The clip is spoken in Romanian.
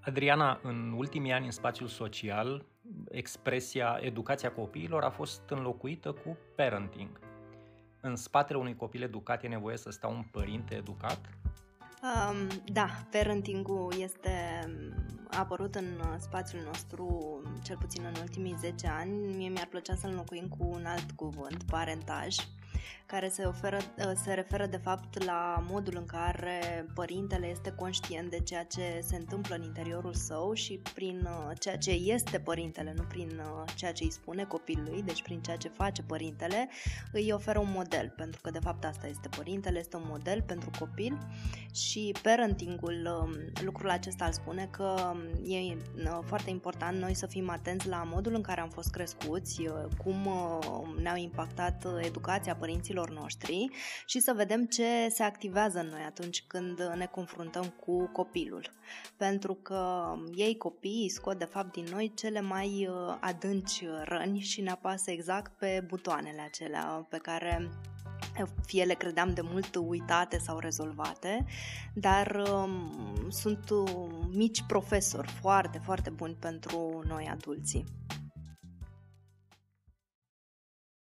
Adriana, în ultimii ani în spațiul social, expresia educația copiilor a fost înlocuită cu parenting. În spatele unui copil educat e nevoie să stea un părinte educat? Um, da, parenting-ul este a apărut în spațiul nostru, cel puțin în ultimii 10 ani. Mie mi-ar plăcea să-l înlocuim cu un alt cuvânt, parentaj care se, oferă, ă, se referă de fapt la modul în care părintele este conștient de ceea ce se întâmplă în interiorul său și prin ă, ceea ce este părintele, nu prin ă, ceea ce îi spune copilului, deci prin ceea ce face părintele, îi oferă un model, pentru că de fapt asta este părintele, este un model pentru copil și parentingul, lucrul acesta îl spune că e foarte important noi să fim atenți la modul în care am fost crescuți, cum ne-au impactat educația părinților noștri și să vedem ce se activează în noi atunci când ne confruntăm cu copilul. Pentru că ei copiii scot de fapt din noi cele mai uh, adânci răni și ne apasă exact pe butoanele acelea pe care fie le credeam de mult uitate sau rezolvate, dar um, sunt uh, mici profesori foarte, foarte buni pentru noi adulții.